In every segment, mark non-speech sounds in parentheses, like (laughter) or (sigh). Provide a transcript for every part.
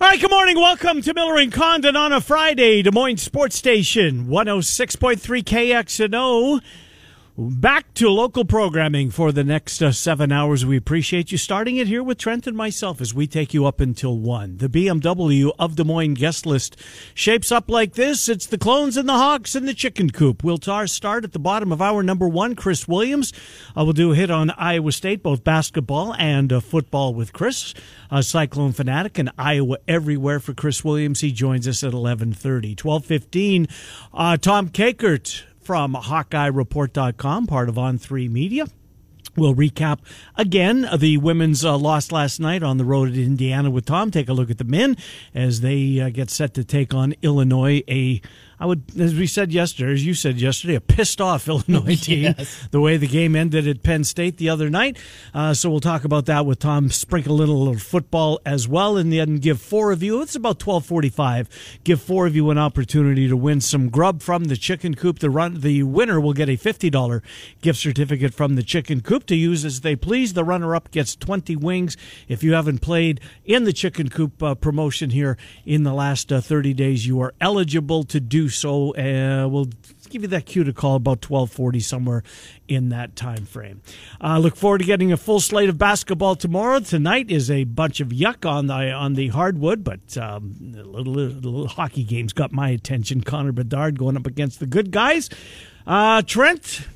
All right, good morning. Welcome to Miller and Condon on a Friday, Des Moines Sports Station, 106.3 KXNO. Back to local programming for the next uh, seven hours. We appreciate you starting it here with Trent and myself as we take you up until one. The BMW of Des Moines guest list shapes up like this. It's the Clones and the Hawks and the Chicken Coop. We'll Tar start at the bottom of our number one, Chris Williams. Uh, we'll do a hit on Iowa State, both basketball and uh, football with Chris. A Cyclone fanatic and Iowa everywhere for Chris Williams. He joins us at 1130. 1215, uh, Tom Kakert from HawkeyeReport.com, part of On3 Media. We'll recap again the women's uh, loss last night on the road to Indiana with Tom. Take a look at the men as they uh, get set to take on Illinois, a I would, as we said yesterday, as you said yesterday, a pissed off (laughs) Illinois team. Yes. The way the game ended at Penn State the other night. Uh, so we'll talk about that with Tom. Sprinkle a little, little football as well, and then give four of you. It's about twelve forty-five. Give four of you an opportunity to win some grub from the Chicken Coop. The run, the winner will get a fifty dollar gift certificate from the Chicken Coop to use as they please. The runner-up gets twenty wings. If you haven't played in the Chicken Coop uh, promotion here in the last uh, thirty days, you are eligible to do so. Uh, we'll give you that cue to call about 1240 somewhere in that time frame uh, look forward to getting a full slate of basketball tomorrow tonight is a bunch of yuck on the on the hardwood but um, a little, little hockey games got my attention connor bedard going up against the good guys uh, trent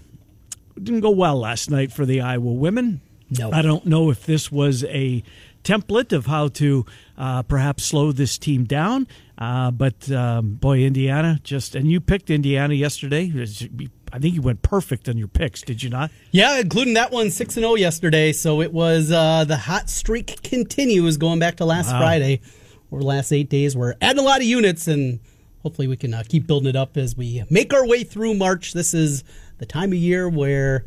didn't go well last night for the iowa women No. i don't know if this was a template of how to uh, perhaps slow this team down. Uh, but um, boy, Indiana just and you picked Indiana yesterday. I think you went perfect on your picks, did you not? Yeah, including that one, six and zero yesterday. So it was uh, the hot streak continues going back to last Wow. Friday or last eight days. We're adding a lot of units, and hopefully we can uh, keep building it up as we make our way through March. This is the time of year where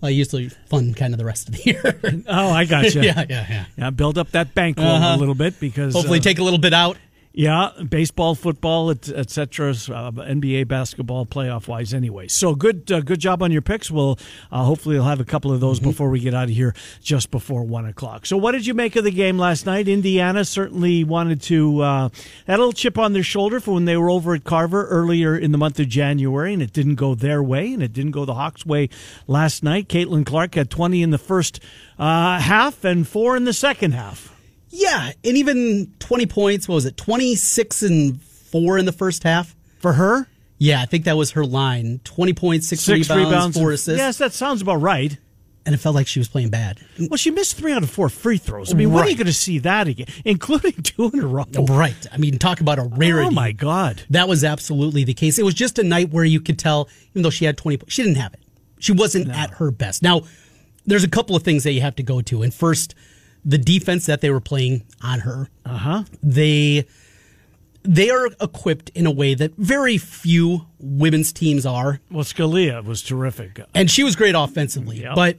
uh, usually fun kind of the rest of the year. (laughs) Oh, I got you. (laughs) yeah, yeah, yeah. Yeah, build up that bankroll a Uh-huh. little bit because Hopefully uh, take a little bit out. Yeah, baseball, football, et, uh, NBA basketball, playoff wise, anyway. So good, uh, good job on your picks. We'll uh, hopefully you'll have a couple of those before we get out of here, just before one o'clock. So, what did you make of the game last night? Indiana certainly wanted to uh, had a little chip on their shoulder for when they were over at Carver earlier in the month of January, and it didn't go their way, and it didn't go the Hawks' way last night. Caitlin Clark had twenty in the first uh, half and four in the second half. Yeah, and even 20 points, what was it, 26 and 4 in the first half? For her, Yeah, I think that was her line. 20 points, 6, six rebounds, rebounds, 4 assists. Yes, that sounds about right. And it felt like she was playing bad. Well, she missed three out of four free throws. I mean, when are you going to see that again, including two in a row? Right. I mean, talk about a rarity. Oh my God! That was absolutely the case. It was just a night where you could tell, even though she had 20, po- she didn't have it. She wasn't at her best. Now, there's a couple of things that you have to go to. And first, the defense that they were playing on her. Uh huh. They they are equipped in a way that very few women's teams are. Well, Scalia was terrific. And she was great offensively. Yep. But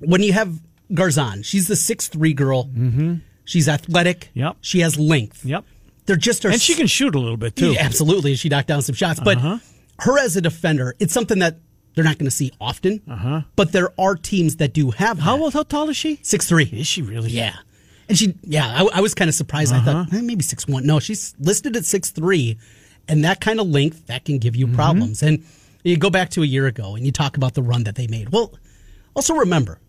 when you have Garzon, she's the six three girl. Mm-hmm. She's athletic. Yep. She has length. Yep, They're just her and she can shoot a little bit too. Yeah, absolutely. She knocked down some shots. But Uh-huh. her as a defender, it's something that they're not going to see often. Uh-huh. But there are teams that do have How that. old? How tall is she? Six three. Is she really? Yeah. And she, yeah, I, I was kind of surprised. I Uh-huh. thought eh, maybe six one. No, she's listed at six three, and that kind of length that can give you Mm-hmm. problems. And you go back to a year ago, and you talk about the run that they made. Well, also remember,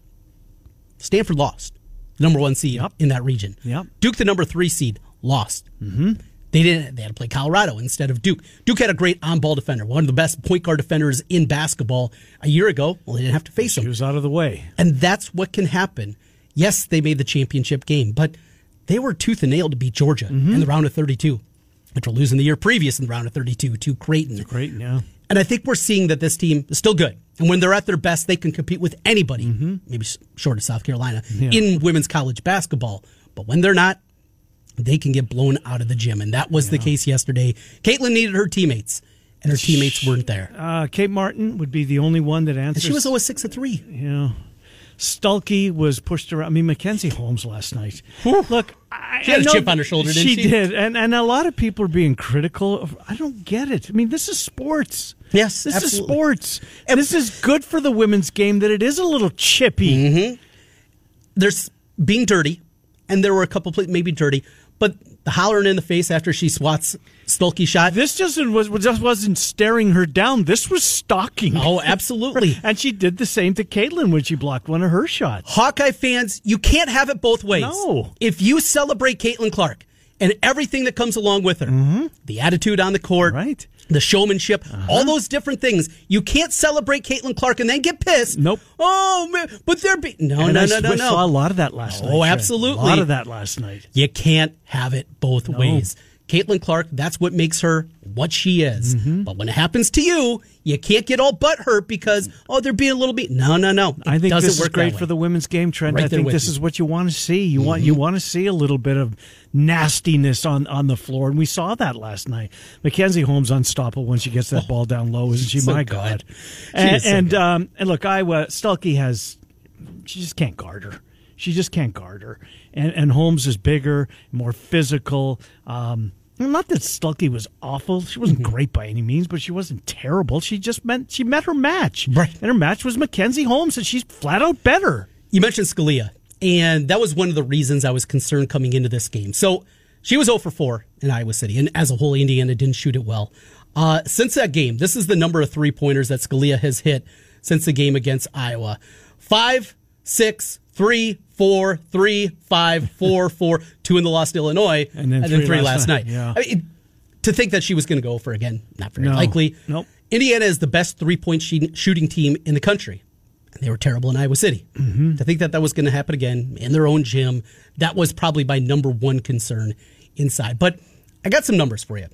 Stanford lost, number one seed Yep. in that region. Yep. Duke, the number three seed, lost. Mm-hmm. They didn't. They had to play Colorado instead of Duke. Duke had a great on-ball defender, one of the best point guard defenders in basketball a year ago. Well, they didn't have to face him. He was out of the way. And that's what can happen. Yes, they made the championship game, but they were tooth and nail to beat Georgia Mm-hmm. in the round of 32, after losing the year previous in the round of 32 to Creighton. Great. Yeah. And I think we're seeing that this team is still good. And when they're at their best, they can compete with anybody, maybe short of South Carolina, Mm-hmm. Yeah. in women's college basketball. But when they're not, they can get blown out of the gym. And that was the case yesterday. Caitlin needed her teammates, and her teammates weren't there. Uh, Kate Martin would be the only one that answered. she was always six of three. Yeah. Stuelke was pushed around. I mean, Mackenzie Holmes last night. Look, I, She had a know chip on her shoulder, didn't she? she? did, and and a lot of people are being critical. Of, I don't get it. I mean, this is sports. Yes, this is sports, and this is good for the women's game. That it is a little chippy. Mm-hmm. there's being dirty, and there were a couple maybe dirty, but the hollering in the face after she swats Stuelke shot. This just was just wasn't staring her down. This was stalking. Oh, absolutely. (laughs) and she did the same to Caitlin when she blocked one of her shots. Hawkeye fans, you can't have it both ways. No. If you celebrate Caitlin Clark and everything that comes along with her, the attitude on the court, Mm-hmm. Right. The showmanship, all uh-huh. those different things, you can't celebrate Caitlin Clark and then get pissed. Nope. Oh man, but they're be- no, And no, I no, no, no. saw a lot of that last Oh, night. Trent. absolutely. A lot of that last night. You can't have it both ways. Caitlin Clark, that's what makes her what she is. Mm-hmm. But when it happens to you, you can't get all butt hurt because oh they're being a little bit. No, no, no. It I think doesn't this is great for the women's game, Trent. Right I think this you. is what you want to see. You want you want to see a little bit of nastiness on, on the floor, and we saw that last night. Mackenzie Holmes unstoppable when she gets that ball down low, isn't she? (laughs) so My good. God! And so and, um, and look, Iowa Stuelke has she just can't guard her. She just can't guard her. And and Holmes is bigger, more physical. Um, not that Stuelke was awful. She wasn't Mm-hmm. great by any means, but she wasn't terrible. She just meant she met her match. Right. And her match was Mackenzie Holmes, and she's flat out better. You mentioned Scalia, and that was one of the reasons I was concerned coming into this game. So she was 0 for 4 in Iowa City, and as a whole, Indiana didn't shoot it well. Uh, since that game, this is the number of three pointers that Scalia has hit since the game against Iowa five, six, three, four, three, five, four, four, two in the lost Illinois, And then three last last night, night. yeah. I mean, to think that she was going to go for again, not very No. likely. Nope. Indiana is the best three point shooting team in the country. And they were terrible in Iowa City. Mm-hmm. To think that that was going to happen again in their own gym, that was probably my number one concern inside. But I got some numbers for you.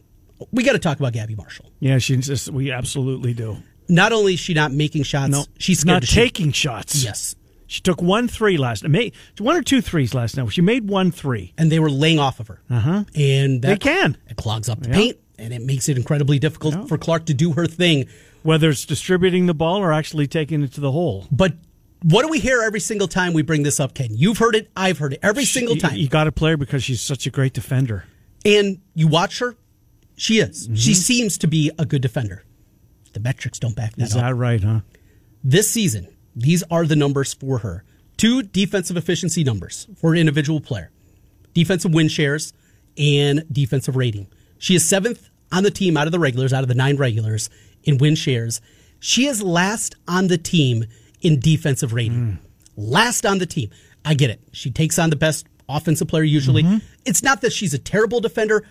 We got to talk about Gabby Marshall. Yeah, she just we absolutely do. Not only is she not making shots, No, she's scared not to shoot. taking shots. Yes. She took one three last night. Made one or two threes last night. She made one three. And they were laying off of her. Uh-huh. And that They can. It clogs up the paint, and it makes it incredibly difficult for Clark to do her thing. Whether it's distributing the ball or actually taking it to the hole. But what do we hear every single time we bring this up, Ken? You've heard it, I've heard it every single You- time. You, got to play her because she's such a great defender. and you watch her, she is. Mm-hmm. She seems to be a good defender. The metrics don't back that Is up. Is that right, huh? this season, these are the numbers for her. Two defensive efficiency numbers for an individual player defensive win shares and defensive rating. She is seventh on the team out of the regulars, out of the nine regulars in win shares. She is last on the team in defensive rating. Hmm. Last on the team. I get it. She takes on the best offensive player usually. Mm-hmm. It's not that she's a terrible defender,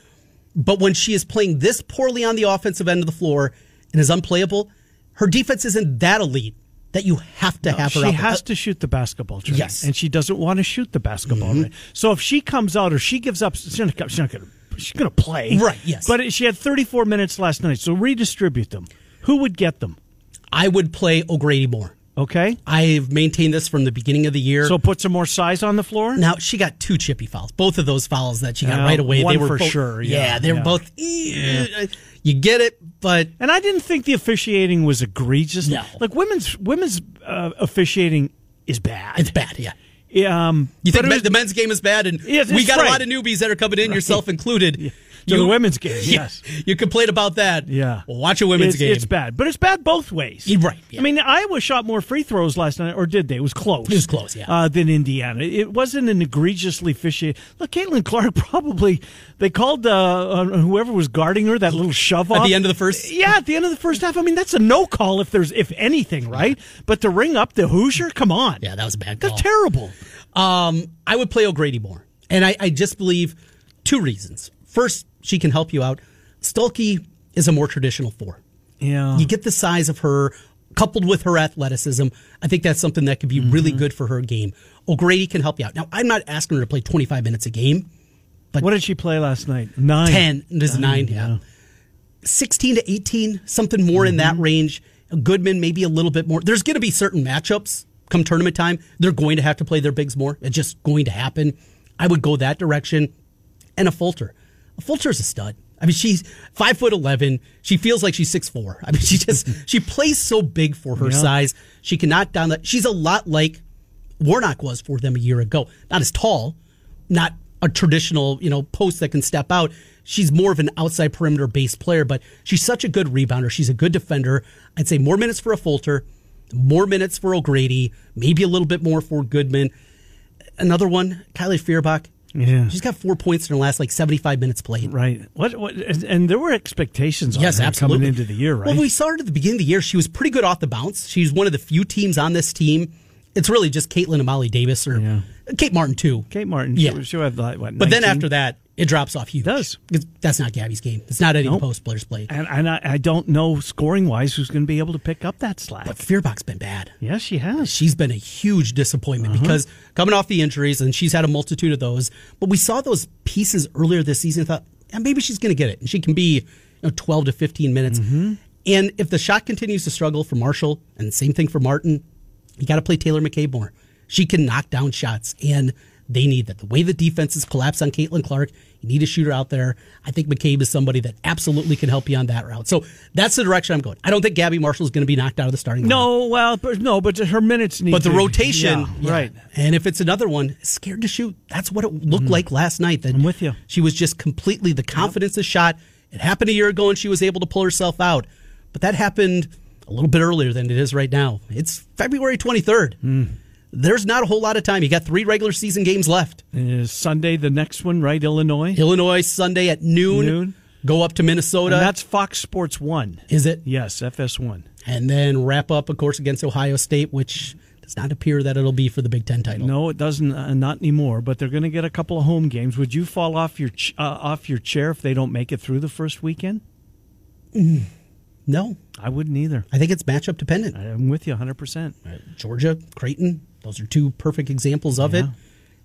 but when she is playing this poorly on the offensive end of the floor and is unplayable, her defense isn't that elite that you have to have her She has to shoot the basketball. Yes. and she doesn't want to shoot the basketball. Mm-hmm. Right? So if she comes out or she gives up, she's not, she's not going to. She's going to play, Right, yes. But she had 34 minutes last night, so redistribute them. Who would get them? I would play O'Grady more. Okay, I've maintained this from the beginning of the year. so put some more size on the floor. now she got two chippy fouls. Both of those fouls that she got Yeah, right away, they were for both, sure, yeah, they were yeah. both. eh, You get it, but And I didn't think the officiating was egregious. No. like women's women's uh, officiating is bad. it's bad. Yeah. Um, You think men- was- the men's game is bad, and Yes, we got a lot of newbies that are coming in, yourself included. To the women's game, (laughs) yes. you complain about that. Yeah. well, watch a women's it's, game. It's bad, but it's bad both ways. You're right, yeah. I mean, Iowa shot more free throws last night, or did they? It was close. It was close, yeah. Uh, than Indiana. It wasn't an egregiously fishy. Look, Caitlin Clark (laughs) probably they called uh, whoever was guarding her that little shove At the end of the first- Yeah, at the end of the first half. I mean, that's a no call if there's if anything, right? But to ring up the Hoosier, come on. Yeah, that was a bad call. That's terrible. Um, I would play O'Grady more, and I, I just believe two reasons. First, she can help you out. Stuelke is a more traditional four. Yeah. You get the size of her, coupled with her athleticism. I think that's something that could be really Mm-hmm. good for her game. O'Grady can help you out. Now, I'm not asking her to play 25 minutes a game. But what did she play last night? Nine. 10, is nine, yeah. 16 to 18, something more in Mm-hmm. that range. Goodman, maybe a little bit more. There's going to be certain matchups come tournament time. They're going to have to play their bigs more. It's just going to happen. I would go that direction. And Affolter. Is a stud. I mean, she's five foot eleven. She feels like she's six four. I mean, she just (laughs) she plays so big for her Yeah. size. She can knock down that. She's a lot like Warnock was for them a year ago. Not as tall, not a traditional, you know, post that can step out. She's more of an outside perimeter based player, but she's such a good rebounder. She's a good defender. I'd say more minutes for Affolter, more minutes for O'Grady, maybe a little bit more for Goodman. Another one, Kylie Feuerbach. Yeah. She's got four points in her last like 75 minutes played. Right. What? What? And, there were expectations. Yes, on her absolutely. Coming into the year, right? Well, we saw her at the beginning of the year. She was pretty good off the bounce. She's one of the few teams on this team. It's really just Caitlin and Molly Davis or Yeah. Kate Martin too. Kate Martin. Yeah. She, she'll have like, what? But then after that, it drops off huge. does. That's not Gabby's game. It's not any Nope. post players played. and, and I, I don't know scoring wise who's going to be able to pick up that slack. But Feuerbach's been bad. yes, she has. She's been a huge disappointment Uh-huh. because coming off the injuries, and she's had a multitude of those. But we saw those pieces earlier this season. and Thought, yeah, maybe she's going to get it, and she can be you know, 12 to 15 minutes. Mm-hmm. And if the shot continues to struggle for Marshall, and same thing for Martin, you got to play Taylor McCabe more. She can knock down shots, and they need that. The way the defenses collapse on Caitlin Clark, you need a shooter out there. I think McCabe is somebody that absolutely can help you on that route. So that's the direction I'm going. I don't think Gabby Marshall is going to be knocked out of the starting. No, well, but, no, but her minutes need. But the to- rotation, yeah, yeah. right? And if it's another one, scared to shoot. That's what it looked like last night. That. I'm with you. She was just completely the confidence is shot. It happened a year ago, and she was able to pull herself out. But that happened a little bit earlier than it is right now. It's February 23rd. Hmm. There's not a whole lot of time. You got three regular season games left. Uh, Sunday, the next one, right? Illinois. Illinois Sunday at noon. Noon. Go up to And Minnesota. that's Fox Sports One. is it? Yes, FS1. And then wrap up, of course, against Ohio State, which does not appear that it'll be for the Big Ten title. No, it doesn't. Uh, not anymore. But they're going to get a couple of home games. Would you fall off your ch- uh, off your chair if they don't make it through the first weekend? No, I wouldn't either. I think it's matchup dependent. I'm with you 100. percent Georgia, Creighton, those are two perfect examples of it.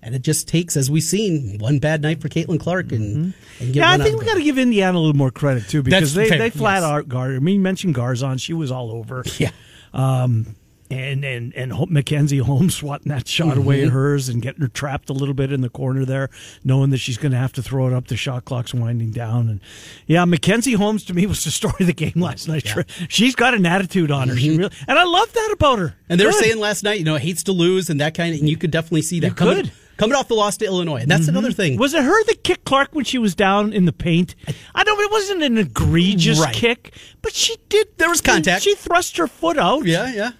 And it just takes, as we've seen, one bad night for Caitlin Clark and, and get Mm-hmm. Yeah, I think we got to give Indiana a little more credit too because That's they, fair, they flat yes. out guard. I mean, you mentioned Garzon; she was all over. (laughs) Yeah. Um, and and and Mackenzie Holmes swatting that shot away Mm-hmm. at hers and getting her trapped a little bit in the corner there, knowing that she's going to have to throw it up. The shot clock's winding down, and yeah, Mackenzie Holmes to me was the story of the game last night. She's got an attitude on her, she really, and I love that about her. Mm-hmm. And they were saying last night, you know, hates to lose and that kind of, and you could definitely see that You coming, could. Mm-hmm. coming off the loss to Illinois. And that's another thing. Was it her that kicked Clark when she was down in the paint? I know it wasn't an egregious Right. kick, but she did. There was contact. She thrust her foot out. yeah, yeah.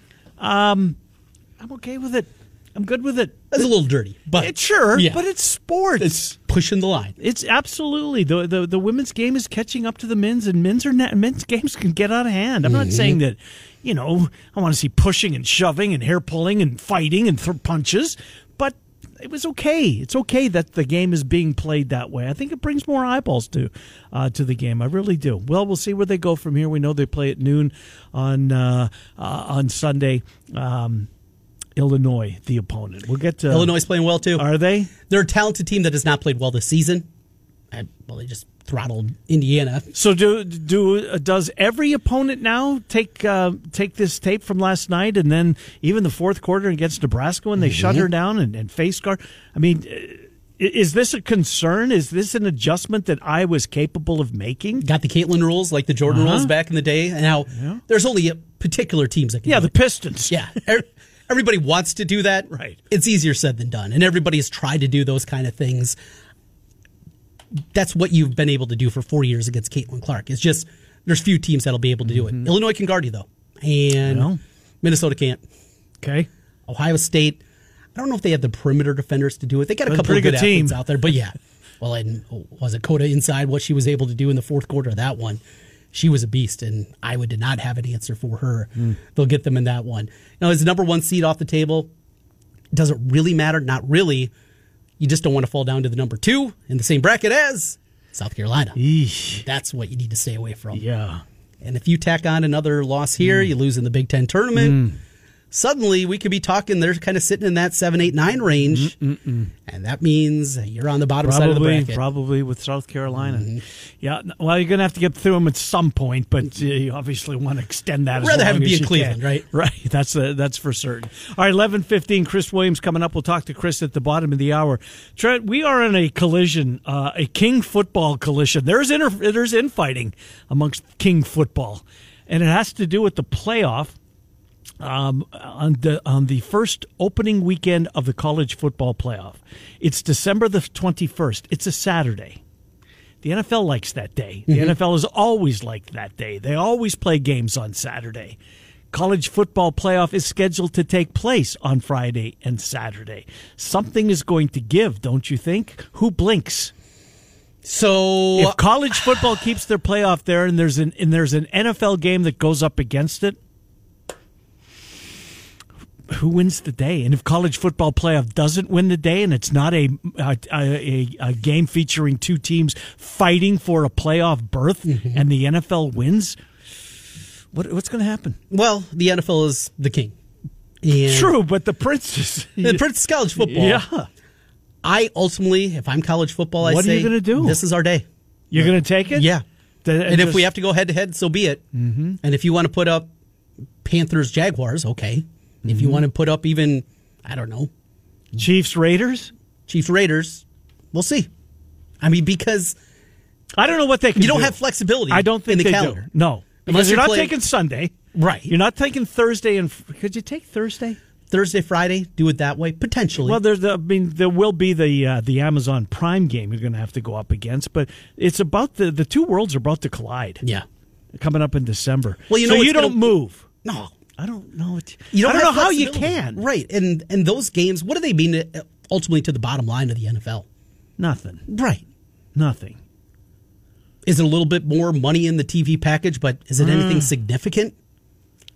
I'm okay with it. I'm good with it. That's a little dirty, but It's sure, yeah. but it's sports. it's pushing the line. It's absolutely the, the the women's game is catching up to the men's, and men's are not, men's games can get out of hand. I'm not Mm-hmm. saying that, you know, I want to see pushing and shoving and hair pulling and fighting and th- punches, it was okay. It's okay that the game is being played that way. I think it brings more eyeballs to uh, to the game. I really do. Well, we'll see where they go from here. We know they play at noon on uh, uh, on Sunday. Um, Illinois, the opponent. We'll get to Illinois is playing well too. Are they? They're a talented team that has not played well this season. And, well, they just throttled Indiana. So do do does every opponent now take uh, take this tape from last night and then even the fourth quarter against Nebraska when they shut her down and, and face guard? I mean, is this a concern? Is this an adjustment that I was capable of making? Got the Caitlin rules like the Jordan Uh-huh. rules back in the day. And now there's only a particular teams that can Yeah, the. Pistons. Yeah. (laughs) Er- Everybody wants to do that. Right. It's easier said than done. And everybody has tried to do those kind of things. That's what you've been able to do for four years against Caitlin Clark. It's just there's few teams that'll be able to do it. Illinois can guard you, though. And Well. Minnesota can't. Okay. Ohio State, I don't know if they have the perimeter defenders to do it. They got a a couple of good, good team. athletes out there, but yeah. Well, and was it Coda inside what she was able to do in the fourth quarter of that one? She was a beast, and Iowa did not have an answer for her. Hmm. They'll get them in that one. Now, is the number one seed off the table? Does it really matter? Not really. You just don't want to fall down to the number two in the same bracket as South Carolina. Eesh. That's what you need to stay away from. Yeah. And if you tack on another loss here, hmm. you lose in the Big Ten tournament. Hmm. Suddenly, we could be talking. They're kind of sitting in that seven, eight, nine range, and that means you're on the bottom side of the Probably, bracket. Mm-hmm. probably with South Carolina. Yeah. Well, you're going to have to get through them at some point, but uh, you obviously want to extend that. as Rather have long it be in Cleveland, can. right? (laughs) Right. That's uh, that's for certain. All right. Eleven fifteen. Chris Williams coming up. We'll talk to Chris at the bottom of the hour. Trent, we are in a collision, uh, a King football collision. There's inter- there's infighting amongst King football, and it has to do with the playoff um, on the on the first opening weekend of the college football playoff. It's December the twenty first. It's a Saturday. The NFL likes that day. The NFL has always liked that day. They always play games on Saturday. college football playoff is scheduled to take place on Friday and Saturday. Something is going to give, don't you think? Who blinks? So If college football keeps their playoff there and there's an and there's an NFL game that goes up against it, who wins the day? And if college football playoff doesn't win the day, and it's not a a, a, a game featuring two teams fighting for a playoff berth, and the NFL wins, what, what's going to happen? well, the NFL is the king. And True, but the Prince is The Prince college football. Yeah, I ultimately, if I'm college football, I What are you gonna do? This is our day. you're going to take it. Yeah. The- And if we have to go head to head, so be it. Mm-hmm. And if you want to put up Panthers Jaguars, okay. If you want to put up even, I don't know, Chiefs Raiders, Chiefs Raiders, we'll see. I mean, because I don't know what they can. you don't do. have flexibility. I don't think in the they calendar. do. No, Unless you're you're not playing- taking Sunday. Right. You're not taking Thursday and could you take Thursday? Thursday, Friday, do it that way potentially. Well, there's the, I mean there will be the uh, the Amazon Prime game you're going to have to go up against, but it's about the the two worlds are about to collide. yeah. Coming up in December. Well, you know what's you don't gonna- move. No, I don't know. What, you don't I don't know how you can. Right, and and those games, what do they mean uh, ultimately to the bottom line of the NFL? Nothing. Right. Nothing. Is it a little bit more money in the TV package, but is it anything significant?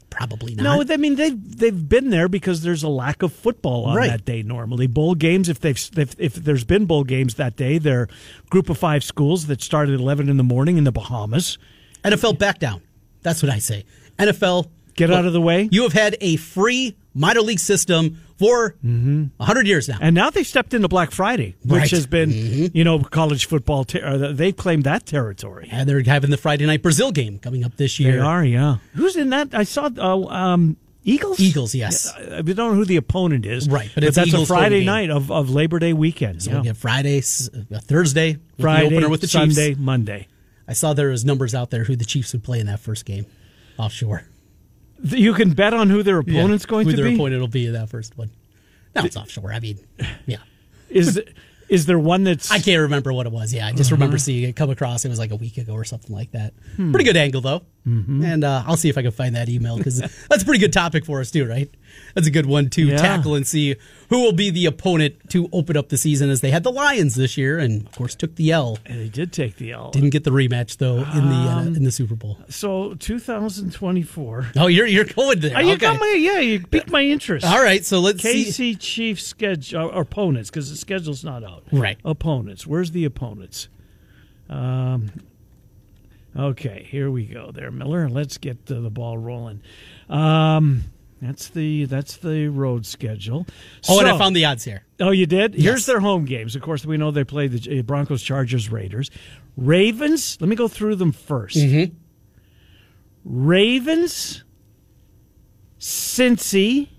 Probably not. No, I mean they've they've been there because there's a lack of football on Right. that day. Normally, bowl games if they've if, if there's been bowl games that day, they're group of five schools that start at eleven in the morning in the Bahamas. NFL back down. That's what I say. NFL Get out of the way. You have had a free minor league system for a 100 years now. And now they stepped into Black Friday, which Right. Mm-hmm. has been, you know, college football. Ter- uh, they've claimed that territory. And they're having the Friday night Brazil game coming up this year. They are, yeah. Who's in that? I saw uh, um, Eagles. Eagles, yes. I don't know who the opponent is, Right, but it's that's Eagles a Friday night of, of Labor Day weekend. So yeah. we'll get Friday, uh, Thursday, Friday, with the Sunday, Chiefs. Monday. I saw there was numbers out there who the Chiefs would play in that first game offshore. You can bet on who their opponent's going who to their be. Their opponent will be in that first one. Now it's offshore. I mean, yeah. Is is there one that's I can't remember what it was. Yeah, I just Uh-huh. remember seeing it come across. It was like a week ago or something like that. Hmm. Pretty good angle though, Mm-hmm. and uh, I'll see if I can find that email because (laughs) that's a pretty good topic for us too, right? That's a good one to Yeah. tackle and see who will be the opponent to open up the season as they had the Lions this year, and of course took the L. And they did take the L. Didn't get the rematch though in the uh, Um, in the Super Bowl. so 2024. Oh, you're you're going there. Oh, you okay. got my yeah. You piqued my interest. All right, so let's see. KC Chiefs schedule or opponents because the schedule's not out. Right. Opponents. Where's the opponents? Um. Okay, here we go. There, Miller. Let's get the ball rolling. Um, that's the that's the road schedule. Oh, and I found the odds here. Oh, you did? Yes. Here's their home games. Of course, we know they play the uh, Broncos, Chargers, Raiders, Ravens. Let me go through them 1st Ravens, Cincy.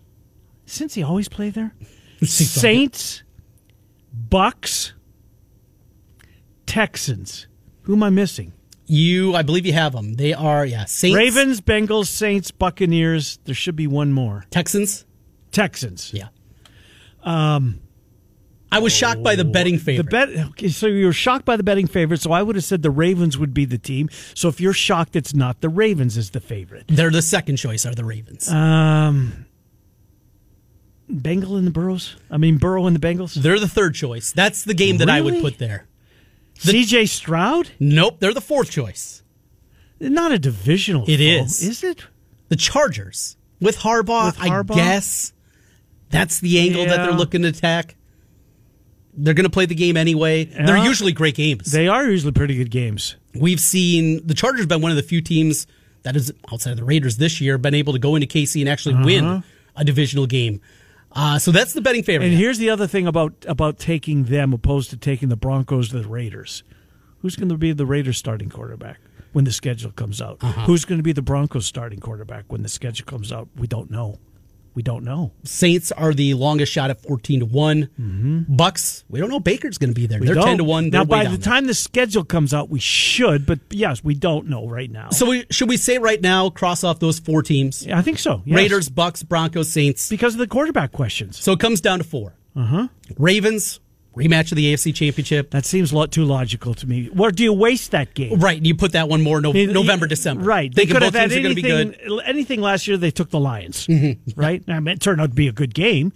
Cincy always play there. (laughs) Saints, Bucks, Texans. Who am I missing? You, I believe you have them. They are yeah, Saints, Ravens, Bengals, Saints, Buccaneers. There should be one more. Texans. Texans. Yeah. Um, I was shocked by the betting favorite. The bet. Okay, so you were shocked by the betting favorite. So I would have said the Ravens would be the team. So if you're shocked, it's not the Ravens is the favorite. They're the second choice. Are the Ravens? Um, Bengal and the Burrows. I mean Burrow and the Bengals. they're the third choice. That's the game that I would put there. C.J. Stroud. Nope, they're the fourth choice. Not a divisional. It foe, is. Is it? The Chargers with Harbaugh. With Harbaugh? I guess that's the angle that they're looking to attack. They're going to play the game anyway. They're usually great games. They are usually pretty good games. We've seen the Chargers been one of the few teams that is outside of the Raiders this year been able to go into KC and actually win uh-huh. a divisional game. Uh, so that's the betting favorite. And here's the other thing about about taking them opposed to taking the Broncos or the Raiders. Who's going to be the Raiders starting quarterback when the schedule comes out? Uh-huh. Who's going to be the Broncos starting quarterback when the schedule comes out? We don't know. We don't know. Saints are the longest shot at fourteen to one. Bucks, we don't know. Baker's going to be there. We They're don't. ten to one. Now, by the there. time the schedule comes out, we should. But yes, we don't know right now. so we, should we say right now? Cross off those four teams: Yeah, I think so. yes. Raiders, Bucks, Broncos, Saints. because of the quarterback questions. So it comes down to four. Uh huh. Ravens rematch of the AFC Championship. That seems a lot too logical to me. Or do you waste that game? Right, you put that one more no, November, December. Right. They Thinking could have both had teams are going to be anything, good. anything last year, they took the Lions. Mm-hmm. (laughs) Right? I mean, it turned out to be a good game.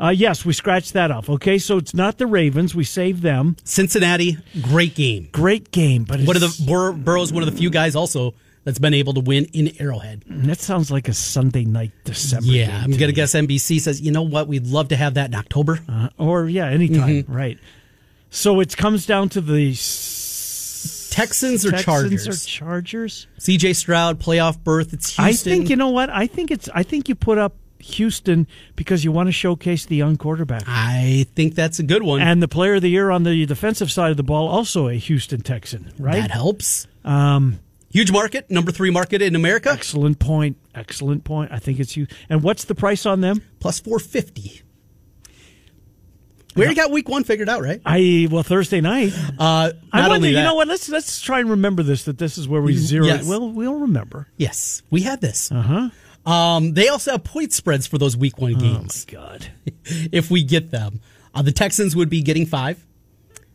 Uh, yes, we scratched that off. Okay, so it's not the Ravens. We saved them. Cincinnati, great game. Great game, but One of the Bur- Burrow's one of the few guys also that's been able to win in Arrowhead. that sounds like a Sunday night December. Yeah, I'm to gonna guess NBC says, you know what, we'd love to have that in October. Uh, or yeah, anytime. Mm-hmm. Right. So it comes down to the Texans or Texans Chargers? or Chargers. CJ Stroud playoff berth. It's Houston. I think you know what. I think it's. I think you put up Houston because you want to showcase the young quarterback. I think that's a good one. And the player of the year on the defensive side of the ball, also a Houston Texan, right? That helps. Um, Huge market, number three market in America, excellent point. Excellent point. I think it's you. And what's the price on them? plus 450. We already got week one figured out, right? I well Thursday night. Uh, I wonder. You know what? Let's let's try and remember this. That this is where we zero. Yes. Well, we'll remember. Yes, we had this. Uh huh. Um, they also have point spreads for those week one games. Oh my God. (laughs) if we get them. Uh, the Texans would be getting five.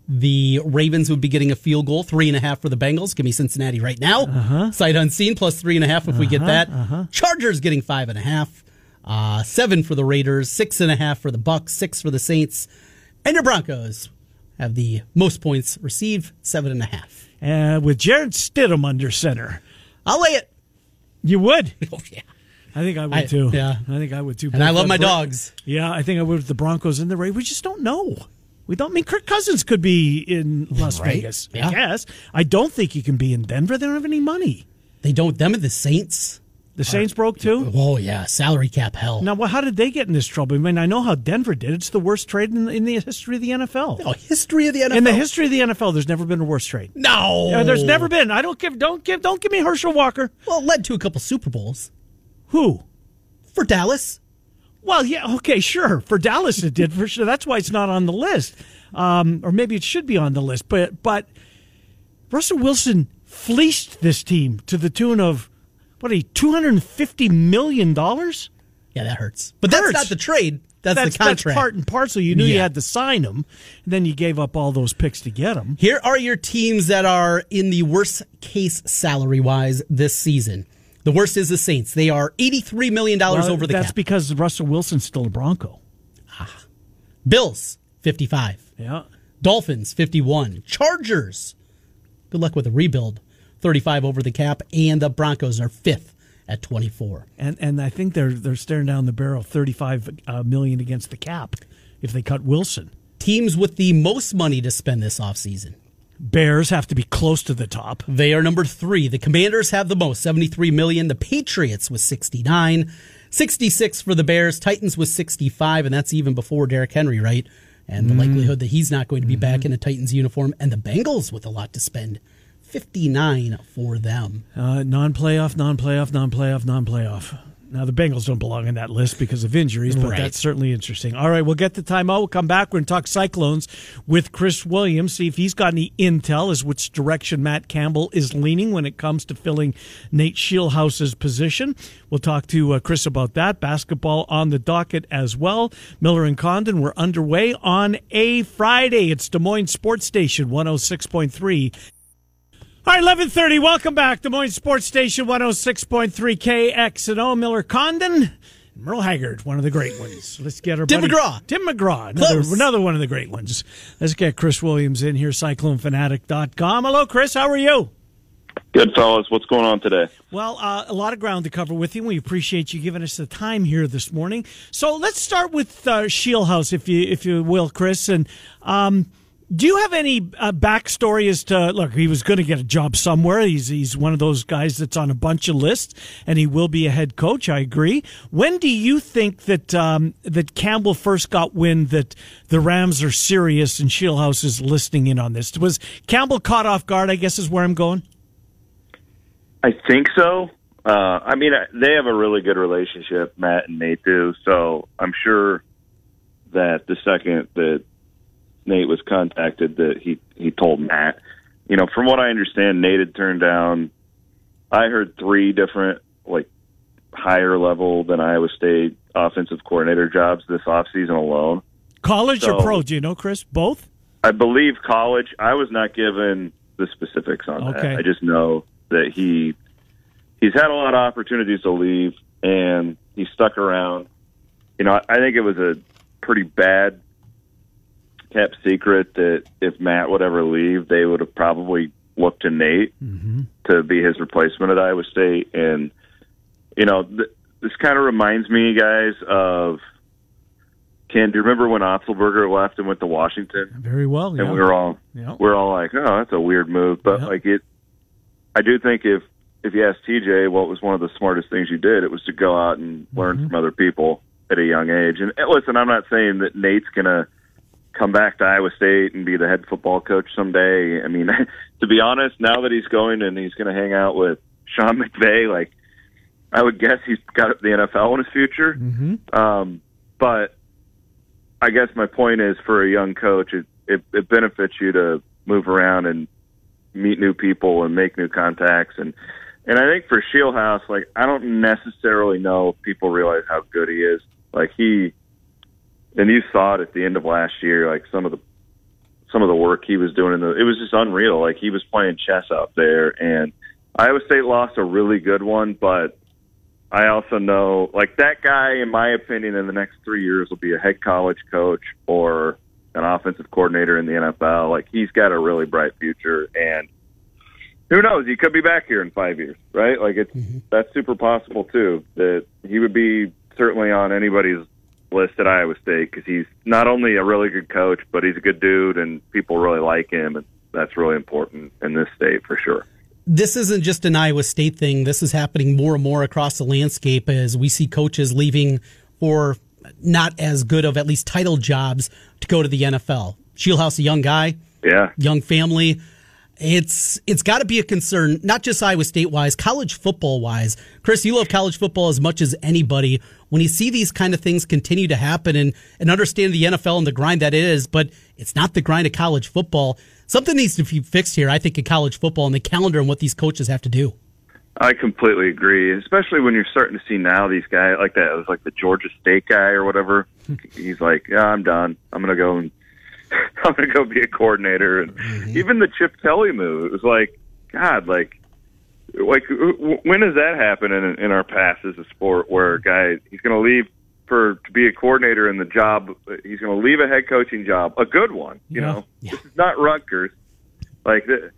The Ravens would be getting a field goal, three and a half for the Bengals. Give me Cincinnati right now. Uh-huh. Sight unseen, plus three and a half if we get that. Uh-huh. Chargers getting five and a half. Uh, seven for the Raiders, six and a half for the Bucks, six for the Saints. And your Broncos have the most points received, seven and a half. Uh, with Jarrett Stidham under center, I'll lay it. you would. (laughs) Oh, yeah. I think I would I- too. yeah. I think I would too. And I love my great- dogs. Yeah, I think I would with the Broncos and the Raiders. We just don't know. We don't I mean Kirk Cousins could be in Las Right. Vegas. Yeah. I guess. I don't think he can be in Denver. They don't have any money. They don't, them and the Saints. The Saints broke too. Oh, yeah. Salary cap hell. Now, well, how did they get in this trouble? I mean, I know how Denver did. It's the worst trade in, in the history of the NFL. Oh, history of the NFL. In the history of the NFL, there's never been a worse trade. No. Yeah, there's never been. I don't give. Don't give. Don't give me Herschel Walker. Well, it led to a couple Super Bowls Who? for Dallas. Well, yeah, okay, sure. For Dallas, it did for sure. That's why it's not on the list, um, or maybe it should be on the list. But but Russell Wilson fleeced this team to the tune of what a two hundred and fifty million dollars. Yeah, that hurts. But that's not the trade. That's, That's, the contract. that's part and parcel. You knew you had to sign him, and then you gave up all those picks to get him. Here are your teams that are in the worst case salary wise this season. The worst is the Saints. They are $83 million Well, over the cap. that's cap. because Russell Wilson's still a Bronco. Bills, 55. Yeah. Dolphins, 51. Chargers, good luck with a rebuild, 35 over the cap. And the Broncos are fifth at 24. And and I think they're they're staring down the barrel thirty five uh, million against the cap if they cut Wilson. Teams with the most money to spend this offseason. Bears have to be close to the top. They are number three. The Commanders have the most, 73 million. The Patriots with 69. 66 for the Bears. Titans with 65, and that's even before Derrick Henry, right? And the likelihood that he's not going to be back in a Titans uniform. And the Bengals with a lot to spend. 59 for them. Uh, non-playoff, non-playoff, non-playoff, non-playoff. Now the Bengals don't belong in that list because of injuries, but Right. that's certainly interesting. All right, we'll get the timeout. We'll come back. We're going to talk Cyclones with Chris Williams. See if he's got any intel as which direction Matt Campbell is leaning when it comes to filling Nate Scheelhaase's position. We'll talk to uh, Chris about that. Basketball on the docket as well. Miller and Condon, we're underway on a Friday. It's Des Moines Sports Station 106.3 all right, eleven thirty. Welcome back, Des Moines Sports Station, one hundred six point three KXNO. Miller Condon, Merle Haggard, one of the great ones. Let's get our Tim buddy- McGraw. Tim McGraw, another, another one of the great ones. Let's get Chris Williams in here, CycloneFanatic.com. Hello, Chris. How are you? Good fellas, what's going on today? Well, uh, a lot of ground to cover with you. We appreciate you giving us the time here this morning. So let's start with uh, Scheelhaase, if you if you will, Chris. And um, do you have any uh, backstory as to look? He was going to get a job somewhere. He's he's one of those guys that's on a bunch of lists, and he will be a head coach. I agree. When do you think that um, that Campbell first got wind that the Rams are serious and Scheelhaase is listening in on this? Was Campbell caught off guard? I guess is where I'm going. I think so. Uh, I mean, they have a really good relationship, Matt and Nate do. So I'm sure that the second that Nate was contacted, that he he told Matt. You know, from what I understand, Nate had turned down. I heard three different like higher level than Iowa State offensive coordinator jobs this offseason alone. College So- or pro? Do you know, Chris? Both? I believe college. I was not given the specifics on Okay. that. I just know that he he's had a lot of opportunities to leave, and he stuck around. You know, I think it was a pretty bad kept secret that if Matt would ever leave, they would have probably looked to Nate to be his replacement at Iowa State. And you know, th- this kind of reminds me, guys, of. Ken, do you remember when Otzelberger left and went to Washington? Very well. and yeah. we were all Yeah. we're all like, oh, that's a weird move. But Yeah. like it, I do think if if you ask TJ what was one of the smartest things you did, it was to go out and learn Mm-hmm. from other people at a young age. And, and listen, I'm not saying that Nate's gonna come back to Iowa State and be the head football coach someday. I mean, (laughs) to be honest, now that he's going and he's going to hang out with Sean McVay, like I would guess he's got the NFL in his future. hmm Um, but I guess my point is for a young coach, it, it, it benefits you to move around and meet new people and make new contacts. And, and I think for Scheelhaase, like, I don't necessarily know if people realize how good he is. Like he, and you saw it at the end of last year, like some of the, some of the work he was doing in the, it was just unreal. Like he was playing chess out there and Iowa State lost a really good one, but I also know, like that guy, in my opinion, in the next three years will be a head college coach or an offensive coordinator in the NFL. Like he's got a really bright future, and who knows? He could be back here in five years, right? Like it's mm-hmm. that's super possible too. That he would be certainly on anybody's list at Iowa State because he's not only a really good coach, but he's a good dude, and people really like him, and that's really important in this state for sure. this isn't just an Iowa State thing. This is happening more and more across the landscape as we see coaches leaving for not as good of at least title jobs to go to the NFL. Scheelhaase, a young guy, Yeah, young family. It's it's got to be a concern, not just Iowa State wise, college football wise. Chris, you love college football as much as anybody. When you see these kind of things continue to happen and, and understand the NFL and the grind that it is, but it's not the grind of college football. Something needs to be fixed here, I think, in college football and the calendar and what these coaches have to do. I completely agree, especially when you're starting to see now these guys like that. It was like the Georgia State guy or whatever. Hmm. He's like, yeah, I'm done. I'm gonna go and (laughs) I'm gonna go be a coordinator. And even the Chip Kelly move, it was like, God, like, like when does that happen in in our past as a sport where a guy he's gonna leave for to be a coordinator in the job, he's gonna leave a head coaching job, a good one. You Yeah. know, this is not Rutgers, like the,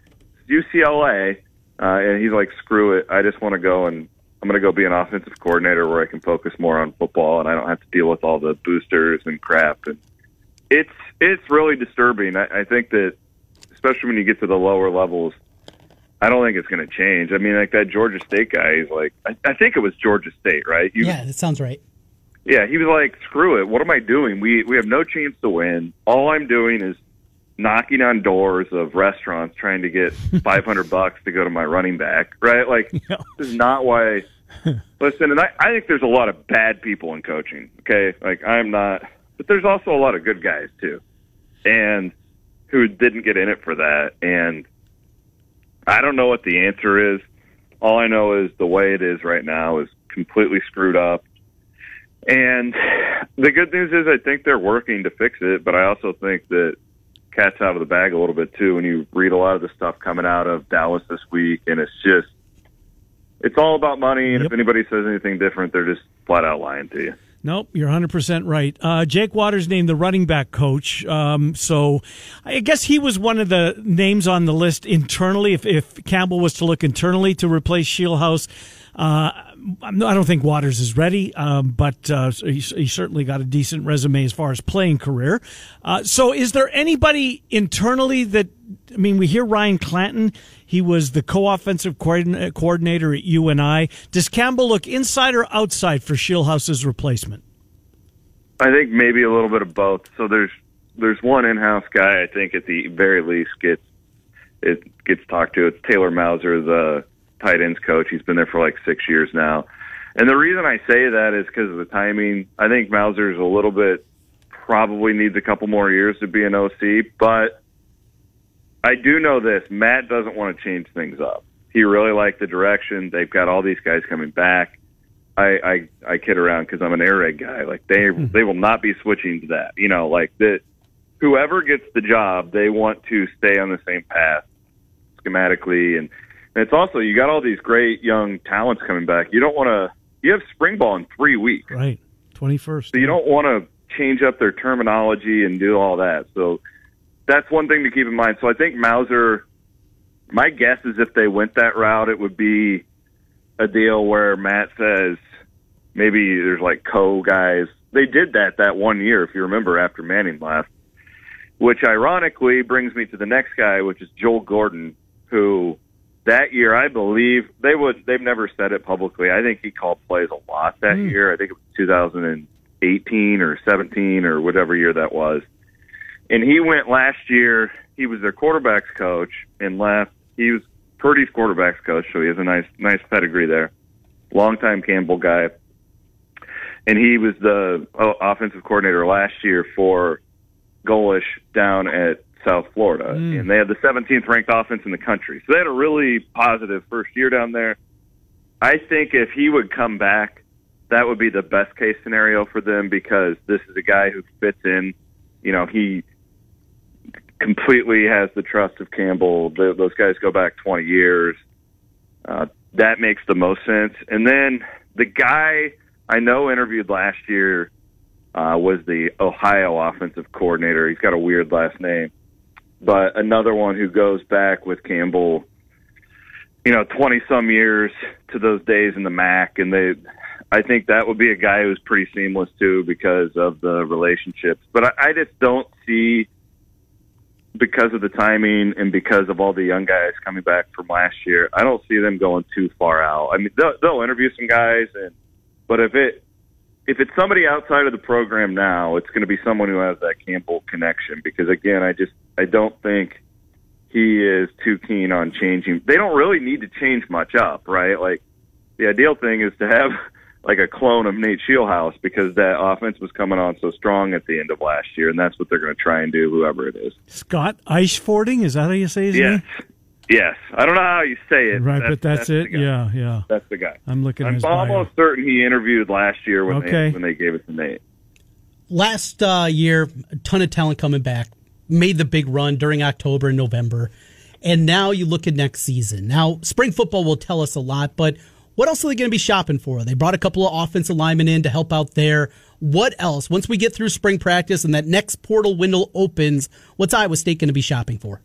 UCLA uh, and he's like, screw it. I just want to go and I'm going to go be an offensive coordinator where I can focus more on football and I don't have to deal with all the boosters and crap. And it's it's really disturbing. I, I think that especially when you get to the lower levels, I don't think it's going to change. I mean, like that Georgia State guy. He's like, I, I think it was Georgia State, right? You, Yeah, that sounds right. yeah, he was like, "Screw it! What am I doing? We we have no chance to win. All I'm doing is knocking on doors of restaurants trying to get (laughs) 500 bucks to go to my running back. Right? Like (laughs) Yeah. this is not why. (laughs) Listen, and I, I think there's a lot of bad people in coaching. Okay, like I'm not, but there's also a lot of good guys too, and who didn't get in it for that. And I don't know what the answer is. All I know is the way it is right now is completely screwed up. And the good news is I think they're working to fix it, but I also think that cat's out of the bag a little bit too when you read a lot of the stuff coming out of Dallas this week and it's just it's all about money and Yep. if anybody says anything different they're just flat out lying to you. Nope, you're 100% right. Uh, Jake Waters named the running back coach. Um, so I guess he was one of the names on the list internally. If, if Campbell was to look internally to replace Scheelhaase, uh, I'm- don't think Waters is ready, um, but uh, he, he certainly got a decent resume as far as playing career. Uh, so is there anybody internally that, I mean, we hear Ryan Clanton. He was the co-offensive coordinator at UNI. Does Campbell look inside or outside for Scheelhaase's replacement? I think maybe a little bit of both. So there's there's one in-house guy I think at the very least gets it gets talked to. It's Taylor Mouser, the tight ends coach. He's been there for like six years now. And the reason I say that is because of the timing. I think Mouser's a little bit probably needs a couple more years to be an OC, but I do know this. Matt doesn't want to change things up. He really liked the direction. They've got all these guys coming back. I I, I kid around because I'm an air raid guy. Like they hmm. they will not be switching to that. You know, like that. Whoever gets the job, they want to stay on the same path schematically, and, and it's also you got all these great young talents coming back. You don't want to. You have spring ball in three weeks, Right. 21st. so you don't want to change up their terminology and do all that. So that's one thing to keep in mind. So I think Mouser. My guess is if they went that route, it would be a deal where Matt says maybe there's like co guys. They did that that one year, if you remember, after Manning left. Which ironically brings me to the next guy, which is Joel Gordon, who that year I believe they would. They've never said it publicly. I think he called plays a lot that Hmm. year. I think it was 2018 or 17 or whatever year that was. And he went last year. He was their quarterbacks coach and left. He was Purdy's quarterbacks coach, so he has a nice nice pedigree there. Longtime Campbell guy. And he was the oh, offensive coordinator last year for Golesh down at South Florida. Mm. And they had the 17th ranked offense in the country. So they had a really positive first year down there. I think if he would come back, that would be the best case scenario for them because this is a guy who fits in. You know, he completely has the trust of Campbell. The, those guys go back 20 years. Uh, that makes the most sense. And then the guy I know interviewed last year uh, was the Ohio offensive coordinator. He's got a weird last name, but another one who goes back with Campbell. You know, 20 some years to those days in the MAC, and they, I think that would be a guy who's pretty seamless too because of the relationships. But I, I just don't see because of the timing and because of all the young guys coming back from last year, I don't see them going too far out. I mean, they'll, they'll interview some guys, and but if it if it's somebody outside of the program now, it's going to be someone who has that Campbell connection. Because again, I just I don't think he is too keen on changing. They don't really need to change much up, right? Like the ideal thing is to have (laughs) like a clone of Nate Scheelhaase because that offense was coming on so strong at the end of last year, and that's what they're going to try and do, whoever it is. Scott Isphording, is that how you say his Yes. name? Yes. I don't know how you say it. Right, but that's, the it. Yeah, yeah. That's the guy. I'm looking at I'm his bio. almost certain he interviewed last year when Okay. they when they gave it to Nate. last uh, year, a ton of talent coming back, made the big run during October and November. And now you look at next season. Now, spring football will tell us a lot, but what else are they going to be shopping for? They brought a couple of offensive linemen in to help out there. What else? Once we get through spring practice and that next portal window opens, what's Iowa State going to be shopping for?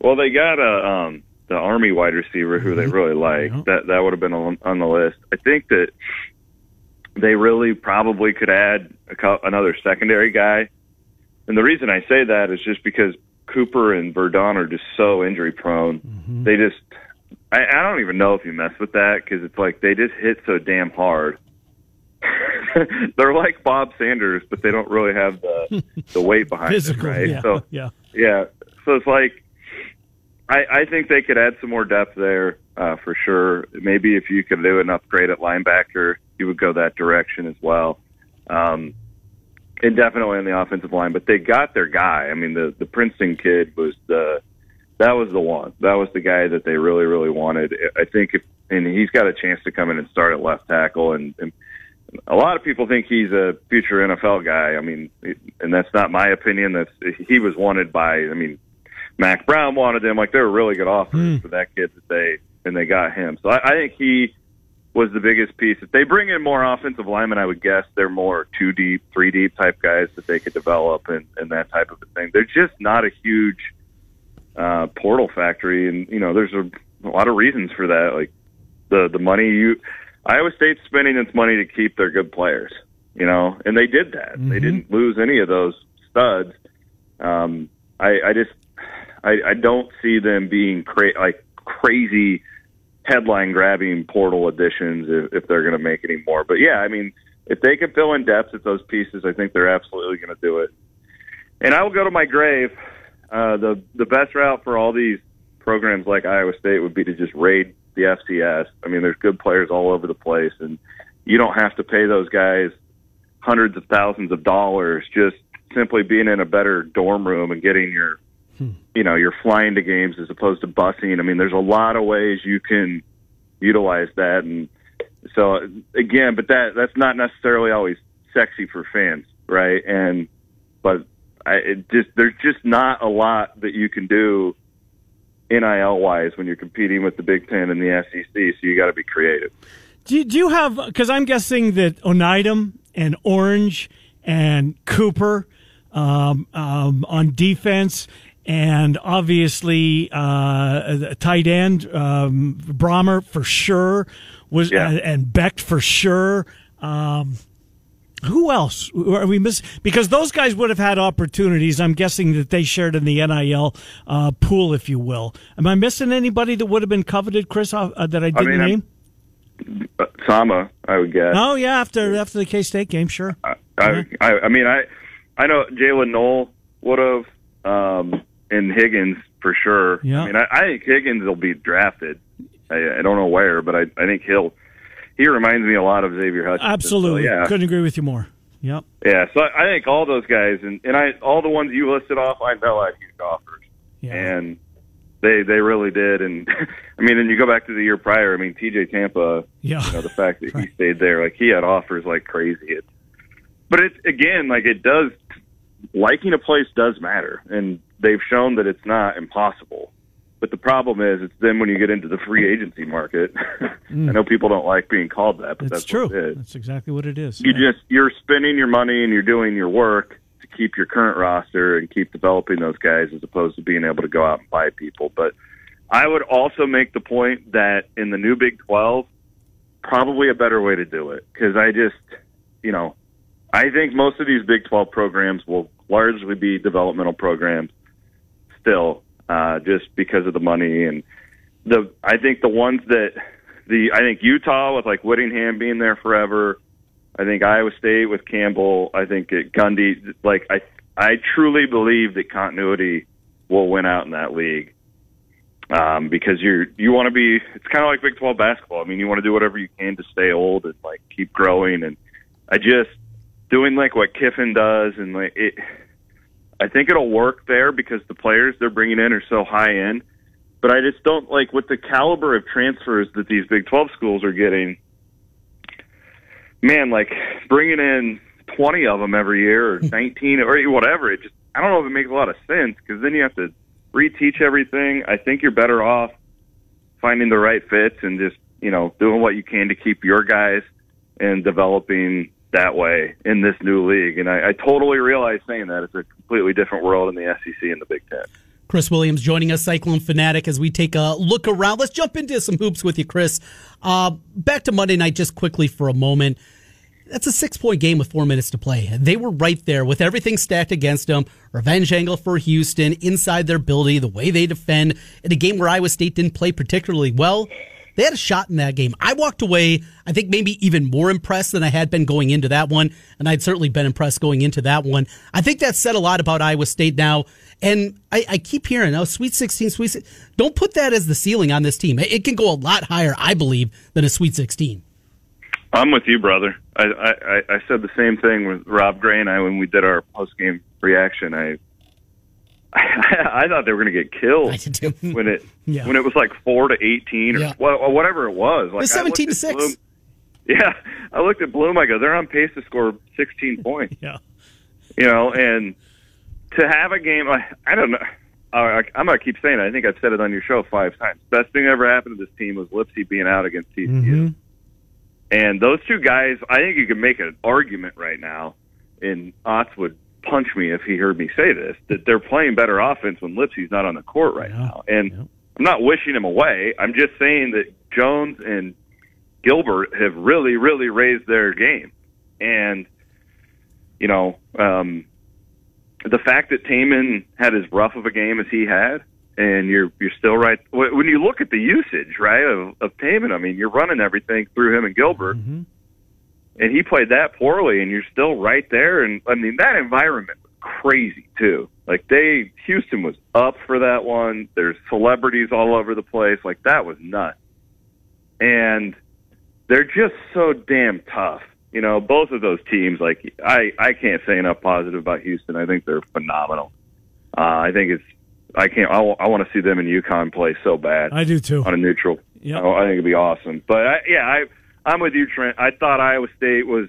Well, they got a um, the Army wide receiver who they really like. Yeah. That that would have been on, the list. I think that they really probably could add a, another secondary guy. And the reason I say that is just because Cooper and Verdon are just so injury prone. They just I, I don't even know if you mess with that because it's like they just hit so damn hard. (laughs) They're like Bob Sanders, but they don't really have the (laughs) the weight behind Physical, it, right? yeah, So yeah. yeah. So it's like I, I think they could add some more depth there uh, for sure. Maybe if you could do an upgrade at linebacker, you would go that direction as well. Um, and definitely on the offensive line. But they got their guy. I mean, the the Princeton kid was the that was the one. That was the guy that they really really wanted. I think if and he's got a chance to come in and start at left tackle and. and a lot of people think he's a future NFL guy. I mean, and that's not my opinion. That's he was wanted by. I mean, Mack Brown wanted him. Like they were really good offers hmm. for that kid that they and they got him. So I, I think he was the biggest piece. If they bring in more offensive linemen, I would guess they're more two deep, three deep type guys that they could develop and, and that type of a thing. They're just not a huge uh, portal factory, and you know, there's a, a lot of reasons for that. Like the the money you Iowa State's spending its money to keep their good players, you know, and they did that. They didn't lose any of those studs. Um, I, I just, I, I don't see them being cra- like crazy headline grabbing portal additions if, if they're going to make any more. But yeah, I mean, if they can fill in depth at those pieces, I think they're absolutely going to do it. And I will go to my grave. Uh, the the best route for all these programs like Iowa State would be to just raid the FCS. I mean, there's good players all over the place, and you don't have to pay those guys hundreds of thousands of dollars just simply being in a better dorm room and getting your you know you're flying to games as opposed to busing. I mean, there's a lot of ways you can utilize that, and So again, but that that's not necessarily always sexy for fans, right? And but I it just there's just not a lot that you can do NIL wise when you're competing with the Big Ten and the SEC. So you got to be creative. Do you, do you have? Because I'm guessing that Oneidum and Orange and Cooper um, um, on defense, and obviously uh, tight end um, Brahmer for sure was, Yeah. uh, and Becht for sure. Um, who else are we miss? Because those guys would have had opportunities. I'm guessing that they shared in the NIL uh, pool, if you will. Am I missing anybody that would have been coveted, Chris? Uh, that I didn't I'm- name? Uh, Sama, I would guess. Oh yeah, after after the K State game, sure. I, I, I mean, I, I know Jaylin Noel would have, um, and Higgins for sure. Yeah. I mean, I, I think Higgins will be drafted. I, I don't know where, but I, I think he'll. He reminds me a lot of Xavier Hutchinson. Absolutely, So, yeah, couldn't agree with you more. Yep. yeah. So I, I think all those guys, and and I all the ones you listed off, I know I huge offers, Yeah. and they they really did. And (laughs) I mean, and you go back to the year prior. I mean, TJ Tampa yeah. you know the fact that he (laughs) stayed there like he had offers like crazy it, but it's again like it does liking a place does matter and they've shown that it's not impossible but the problem is it's then when you get into the free agency market (laughs) i hmm. know people don't like being called that but It's that's true. what it is That's exactly what it is. you just you're spending your money and you're doing your work to keep your current roster and keep developing those guys as opposed to being able to go out and buy people. But I would also make the point that in the new Big 12, probably a better way to do it because I just, you know, I think most of these Big 12 programs will largely be developmental programs still, uh, just because of the money and the. I think the ones that the I think Utah with like Whittingham being there forever. I think Iowa State with Campbell. I think at Gundy. Like I, I truly believe that continuity will win out in that league. Um, because you're you want to be. It's kind of like Big Twelve basketball. I mean, you want to do whatever you can to stay old and like keep growing. And I just doing like what Kiffin does, and like it. I think it'll work there because the players they're bringing in are so high end. But I just don't like with the caliber of transfers that these Big 12 schools are getting. Man, like bringing in 20 of them every year or (laughs) 19 or whatever, it just I don't know if it makes a lot of sense because then you have to reteach everything. I think you're better off finding the right fits and just, you know, doing what you can to keep your guys and developing that way in this new league. And I, I totally realize saying that it's a completely different world in the SEC and the Big Ten. Chris Williams joining us, Cyclone Fanatic, as we take a look around. Let's jump into some hoops with you, Chris. Uh, back to Monday night just quickly for a moment. That's a six point game with four minutes to play. They were right there with everything stacked against them. Revenge angle for Houston inside their building, the way they defend in a game where Iowa State didn't play particularly well. They had a shot in that game. I walked away, I think maybe even more impressed than I had been going into that one. And I'd certainly been impressed going into that one. I think that said a lot about Iowa State now. And I, I keep hearing, oh, Sweet 16, Sweet 16. Don't put that as the ceiling on this team. It, can go a lot higher, I believe, than a Sweet 16. I'm with you, brother. I, I, I said the same thing with Rob Gray and I when we did our post game reaction. I, I thought they were going to get killed I did too. (laughs) when it (laughs) Yeah. when it was like four to eighteen or Yeah. or whatever it was. Like was I looked 17 to 6. Bloom- (laughs) yeah, I looked at Bloom. I go, they're on pace to score 16 points. Yeah. You know, and to have a game, I, I don't know. I, I'm gonna keep saying it. I think I've said it on your show five times. Best thing that ever happened to this team was Lipsey being out against TCU. Mhm. And those two guys, I think you could make an argument right now, and Otz would punch me if he heard me say this, that they're playing better offense when Lipsey's not on the court right Yeah. now. And Yeah. I'm not wishing him away. I'm just saying that Jones and Gilbert have really, really raised their game. And, you know, um, the fact that Tamin had as rough of a game as he had, and you're you're still right. When you look at the usage, right, of, of Tamin, I mean, you're running everything through him and Gilbert, Mhm. And he played that poorly, and you're still right there. And I mean, that environment was crazy too. Like they, Houston was up for that one. There's celebrities all over the place. Like that was nuts, and they're just so damn tough. You know, both of those teams. Like I, I can't say enough positive about Houston. I think they're phenomenal. Uh, I think it's. I can't. I, want to see them in UConn play so bad I do too. on a neutral. Yep. Oh, I think it'd be awesome. But I, yeah, I I'm with you, Trent. I thought Iowa State was.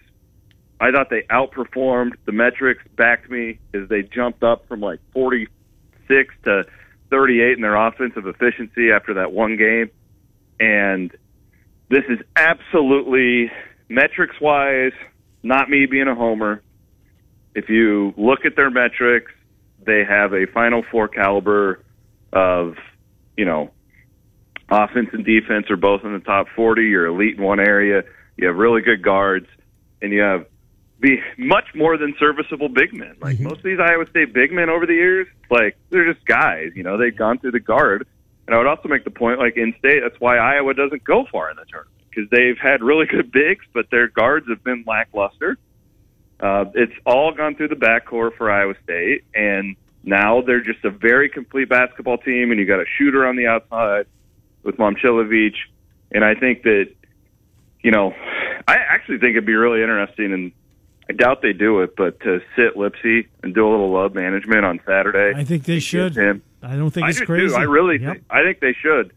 I thought they outperformed. The metrics backed me as they jumped up from like 46 to 38 in their offensive efficiency after that one game. And this is absolutely metrics wise, not me being a homer. If you look at their metrics, they have a Final Four caliber of, you know, offense and defense are both in the top 40. You're elite in one area. You have really good guards, and you have be much more than serviceable big men. Like mm-hmm. most of these Iowa State big men over the years, like they're just guys. You know, they've gone through the guard. And I would also make the point, like in state, that's why Iowa doesn't go far in the tournament because they've had really good bigs, but their guards have been lackluster. Uh, it's all gone through the backcourt for Iowa State, and now they're just a very complete basketball team. And you got a shooter on the outside with Momcilovic, and I think that you know, I actually think it'd be really interesting and I doubt they do it, but to sit Lipsey and do a little love management on Saturday. I think they should. Him, I don't think I it's crazy. Do. I really yep. think, I think they should.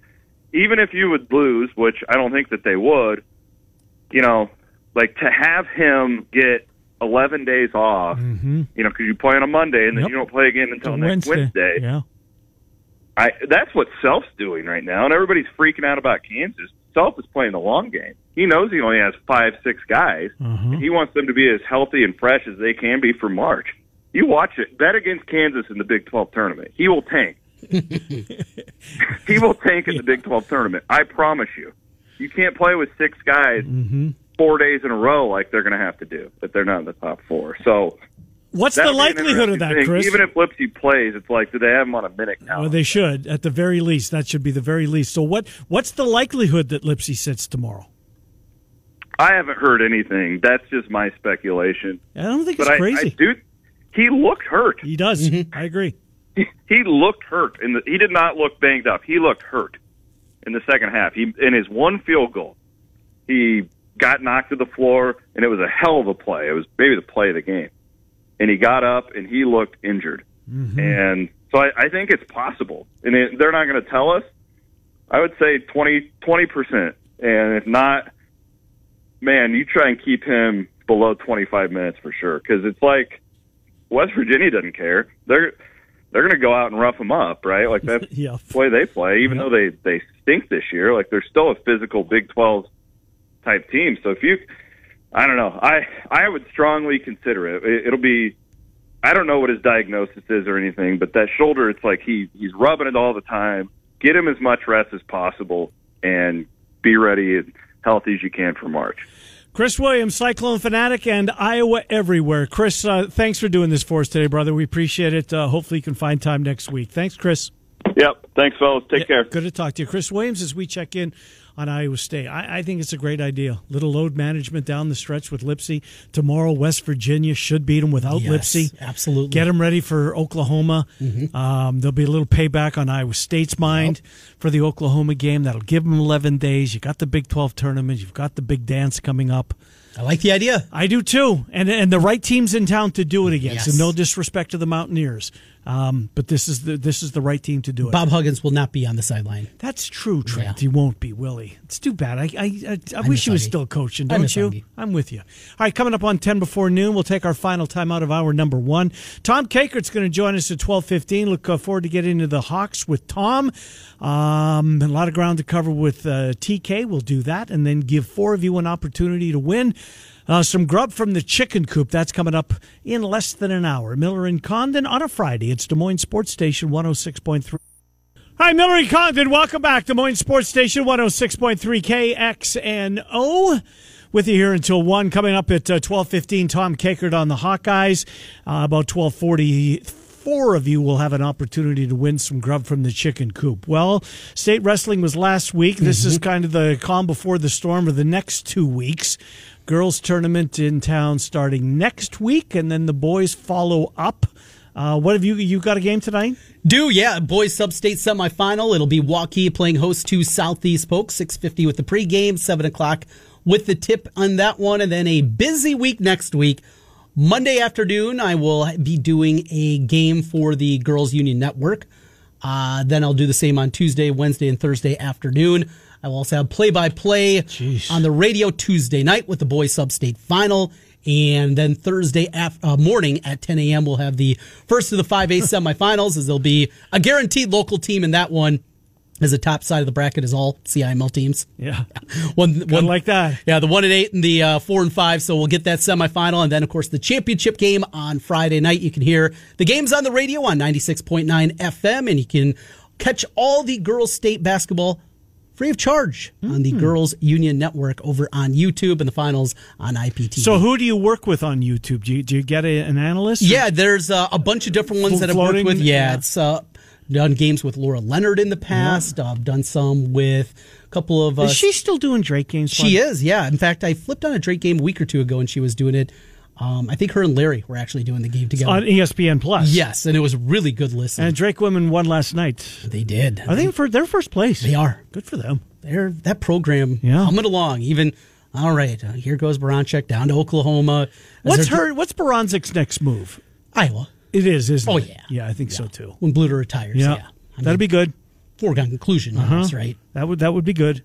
Even if you would lose, which I don't think that they would, you know, like to have him get 11 days off, mm-hmm. you know, because you play on a Monday and then yep. you don't play again until next Wednesday. Wednesday. Yeah. I that's what Self's doing right now, and everybody's freaking out about Kansas. Self is playing the long game. He knows he only has five, six guys. Uh-huh. he wants them to be as healthy and fresh as they can be for March. You watch it. Bet against Kansas in the Big 12 tournament. He will tank. (laughs) he will tank in the Big 12 tournament. I promise you. You can't play with six guys mm-hmm. four days in a row like they're going to have to do if they're not in the top four. So What's the likelihood of that, thing. Chris? Even if Lipsey plays, it's like, do they have him on a minute count? Well, they should, at the very least. That should be the very least. So, what? What's the likelihood that Lipsey sits tomorrow? I haven't heard anything. That's just my speculation. I don't think but it's crazy. I, I do. He looked hurt. He does. Mm-hmm. I agree. He, he looked hurt, and he did not look banged up. He looked hurt in the second half. He in his one field goal, he got knocked to the floor, and it was a hell of a play. It was maybe the play of the game and he got up and he looked injured. Mm-hmm. And so I, I think it's possible. And it, they're not going to tell us. I would say 20 percent, and if not, man, you try and keep him below 25 minutes for sure. Because it's like West Virginia doesn't care. They're they're going to go out and rough them up, right? Like that's (laughs) yeah. the way they play. Even though they they stink this year, like they're still a physical Big 12 type team. So if you I don't know. I I would strongly consider it. it. It'll be. I don't know what his diagnosis is or anything, but that shoulder, it's like he he's rubbing it all the time. Get him as much rest as possible, and be ready and healthy as you can for March. Chris Williams, Cyclone Fanatic, and Iowa Everywhere. Chris, uh, thanks for doing this for us today, brother. We appreciate it. Uh, hopefully, you can find time next week. Thanks, Chris. Yep. Thanks, fellas. Take yeah, care. Good to talk to you. Chris Williams, as we check in on Iowa State. I, I, think it's a great idea. Little load management down the stretch with Lipsey. Tomorrow, West Virginia should beat them without yes, Lipsey. Absolutely. Get them ready for Oklahoma. Mm-hmm. Um, there'll be a little payback on Iowa State's mind yep. for the Oklahoma game. That'll give them 11 days. You got the Big 12 tournament. You've got the big dance coming up. I like the idea. I do too, and and the right teams in town to do it against. Yes. And no disrespect to the Mountaineers, um, but this is the this is the right team to do it. Bob Huggins will not be on the sideline. That's true, Trent. Yeah. He won't be, will he? It's too bad. I I, I, I wish he was still coaching, don't you? I'm with you. All right, coming up on ten before noon, we'll take our final time out of hour number one. Tom Kakert's going to join us at twelve fifteen. Look uh, forward to getting into the Hawks with Tom. Um, a lot of ground to cover with uh, TK. We'll do that, and then give four of you an opportunity to win. Uh, some grub from the chicken coop. That's coming up in less than an hour. Miller and Condon on a Friday. It's Des Moines Sports Station 106.3. Hi, Miller and Condon. Welcome back. Des Moines Sports Station 106.3 KXNO. With you here until 1. Coming up at uh, 12.15, Tom Kakert on the Hawkeyes. Uh, about 12.40 four of you will have an opportunity to win some grub from the chicken coop. Well, state wrestling was last week. This Mm-hmm. is kind of the calm before the storm of the next two weeks. Girls tournament in town starting next week, and then the boys follow up. Uh, what have you you got a game tonight? Do yeah, boys sub-state semifinal. It'll be Waukee playing host to Southeast Polk, six fifty with the pregame, seven o'clock with the tip on that one, and then a busy week next week. Monday afternoon, I will be doing a game for the Girls Union Network. Uh, then I'll do the same on Tuesday, Wednesday, and Thursday afternoon. I will also have play by play on the radio Tuesday night with the boys sub state final. And then Thursday af- uh, morning at 10 a.m., we'll have the first of the 5A (laughs) semifinals, as there'll be a guaranteed local team in that one. As the top side of the bracket is all CIML teams. Yeah. (laughs) One, one like that. Yeah, the one and eight and the uh, four and five. So we'll get that semifinal, and then of course the championship game on Friday night. You can hear the games on the radio on ninety six point nine FM, and you can catch all the girls' state basketball free of charge on Hmm. the Girls Union Network over on YouTube, and the finals on IPTV. So who do you work with on YouTube? Do you, do you get a, an analyst? Yeah, there's uh, a bunch of different ones that I've worked with. Yeah, yeah. it's uh, done games with Laura Leonard in the past. I've done some with a couple of. Uh, Is she still doing Drake games? She is, yeah. In fact, I flipped on a Drake game a week or two ago, and she was doing it. Um, I think her and Larry were actually doing the game together. on ESPN Plus. yes, and it was really good listening. And Drake women won last night. they did. Are they for their first place? They are. Good for them. They're that program Yeah. humming along. Even all right. Uh, here goes Baranczyk down to Oklahoma. What's her? What's Baranczyk's next move? Iowa It is, isn't Oh, it? yeah. Yeah, I think so too. when Bluder retires. Yeah, Yeah, I that'd mean, be good. foregone conclusion. Almost, right? That would that would be good.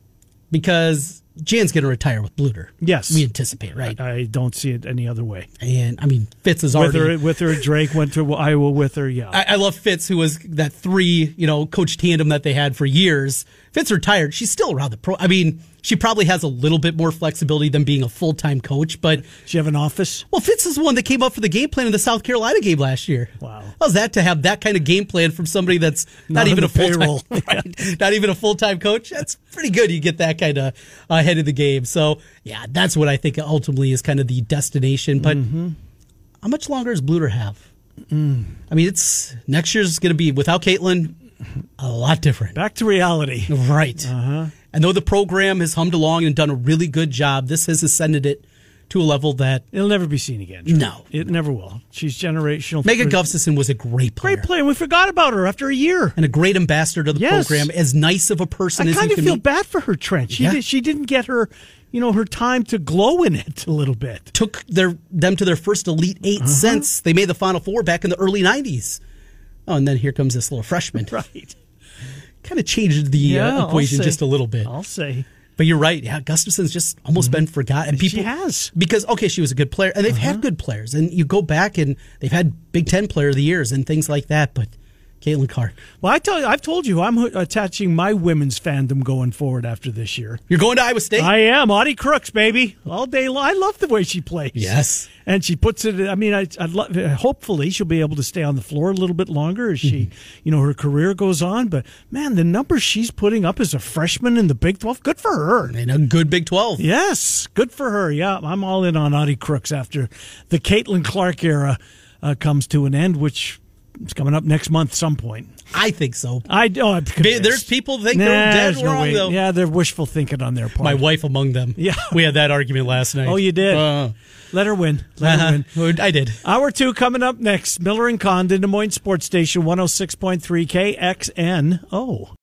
Because Jan's going to retire with Bluder. Yes. we anticipate, right? I don't see it any other way. and I mean, Fitz is With already her, with her, Drake went to Iowa with her. Yeah, I, I love Fitz, who was that three, you know, coach tandem that they had for years. Fitz retired. She's still around the pro. I mean, she probably has a little bit more flexibility than being a full time coach. But she have an office. well, Fitz is the one that came up for the game plan in the South Carolina game last year. Wow. how's that to have that kind of game plan from somebody that's not, Not even a full payroll. time, (laughs) right, not even a full time coach? That's pretty good. You get that kind of uh, ahead of the game. So yeah, that's what I think ultimately is kind of the destination. But Mm-hmm. how much longer does Bluder have? Mm. I mean, it's next year's going to be without Caitlin, a lot different. Back to reality. Right. Uh-huh. And though the program has hummed along and done a really good job, this has ascended it to a level that It'll never be seen again. No. it never will. She's generational. Megan Gustafson was a great player. great player. We forgot about her after a year. And a great ambassador to the Yes. program, as nice of a person as he is. I kind of feel meet. bad for her, Trent. She Yeah. did, she didn't get her, you know, her time to glow in it a little bit. Took their them to their first Elite 8 Uh-huh. since they made the Final Four back in the early '90s. Oh, and then here comes this little freshman. (laughs) Right. Kind of changed the uh, equation just a little bit. I'll say. But you're right. Yeah, Gustafson's just almost mm-hmm. been forgotten. And people She has. because okay, she was a good player, and they've had uh-huh. good players. And you go back and they've had Big Ten Player of the Years and things like that. But Caitlin Clark, Well, I tell you, I've told you, I'm attaching my women's fandom going forward after this year. you're going to Iowa State. I am Audie Crooks, baby, all day long. I love the way she plays. Yes. and she puts it. I mean, I, I'd love. Hopefully, she'll be able to stay on the floor a little bit longer as she, you know, her career goes on. But man, the numbers she's putting up as a freshman in the Big Twelve, good for her. and a good Big Twelve. Yes, good for her. Yeah, I'm all in on Audie Crooks after the Caitlin Clark era uh, comes to an end, which is coming up next month, some point. I think so. I oh. There's people think Nah, they're dead there's no way. though. Yeah, they're wishful thinking on their part. My wife among them. (laughs) Yeah. we had that argument last night. Oh, you did. Uh, Let her win. Let her win. uh-huh. I did. Hour two coming up next. Miller and Condon, Des Moines Sports Station 106.3 KXN. Oh.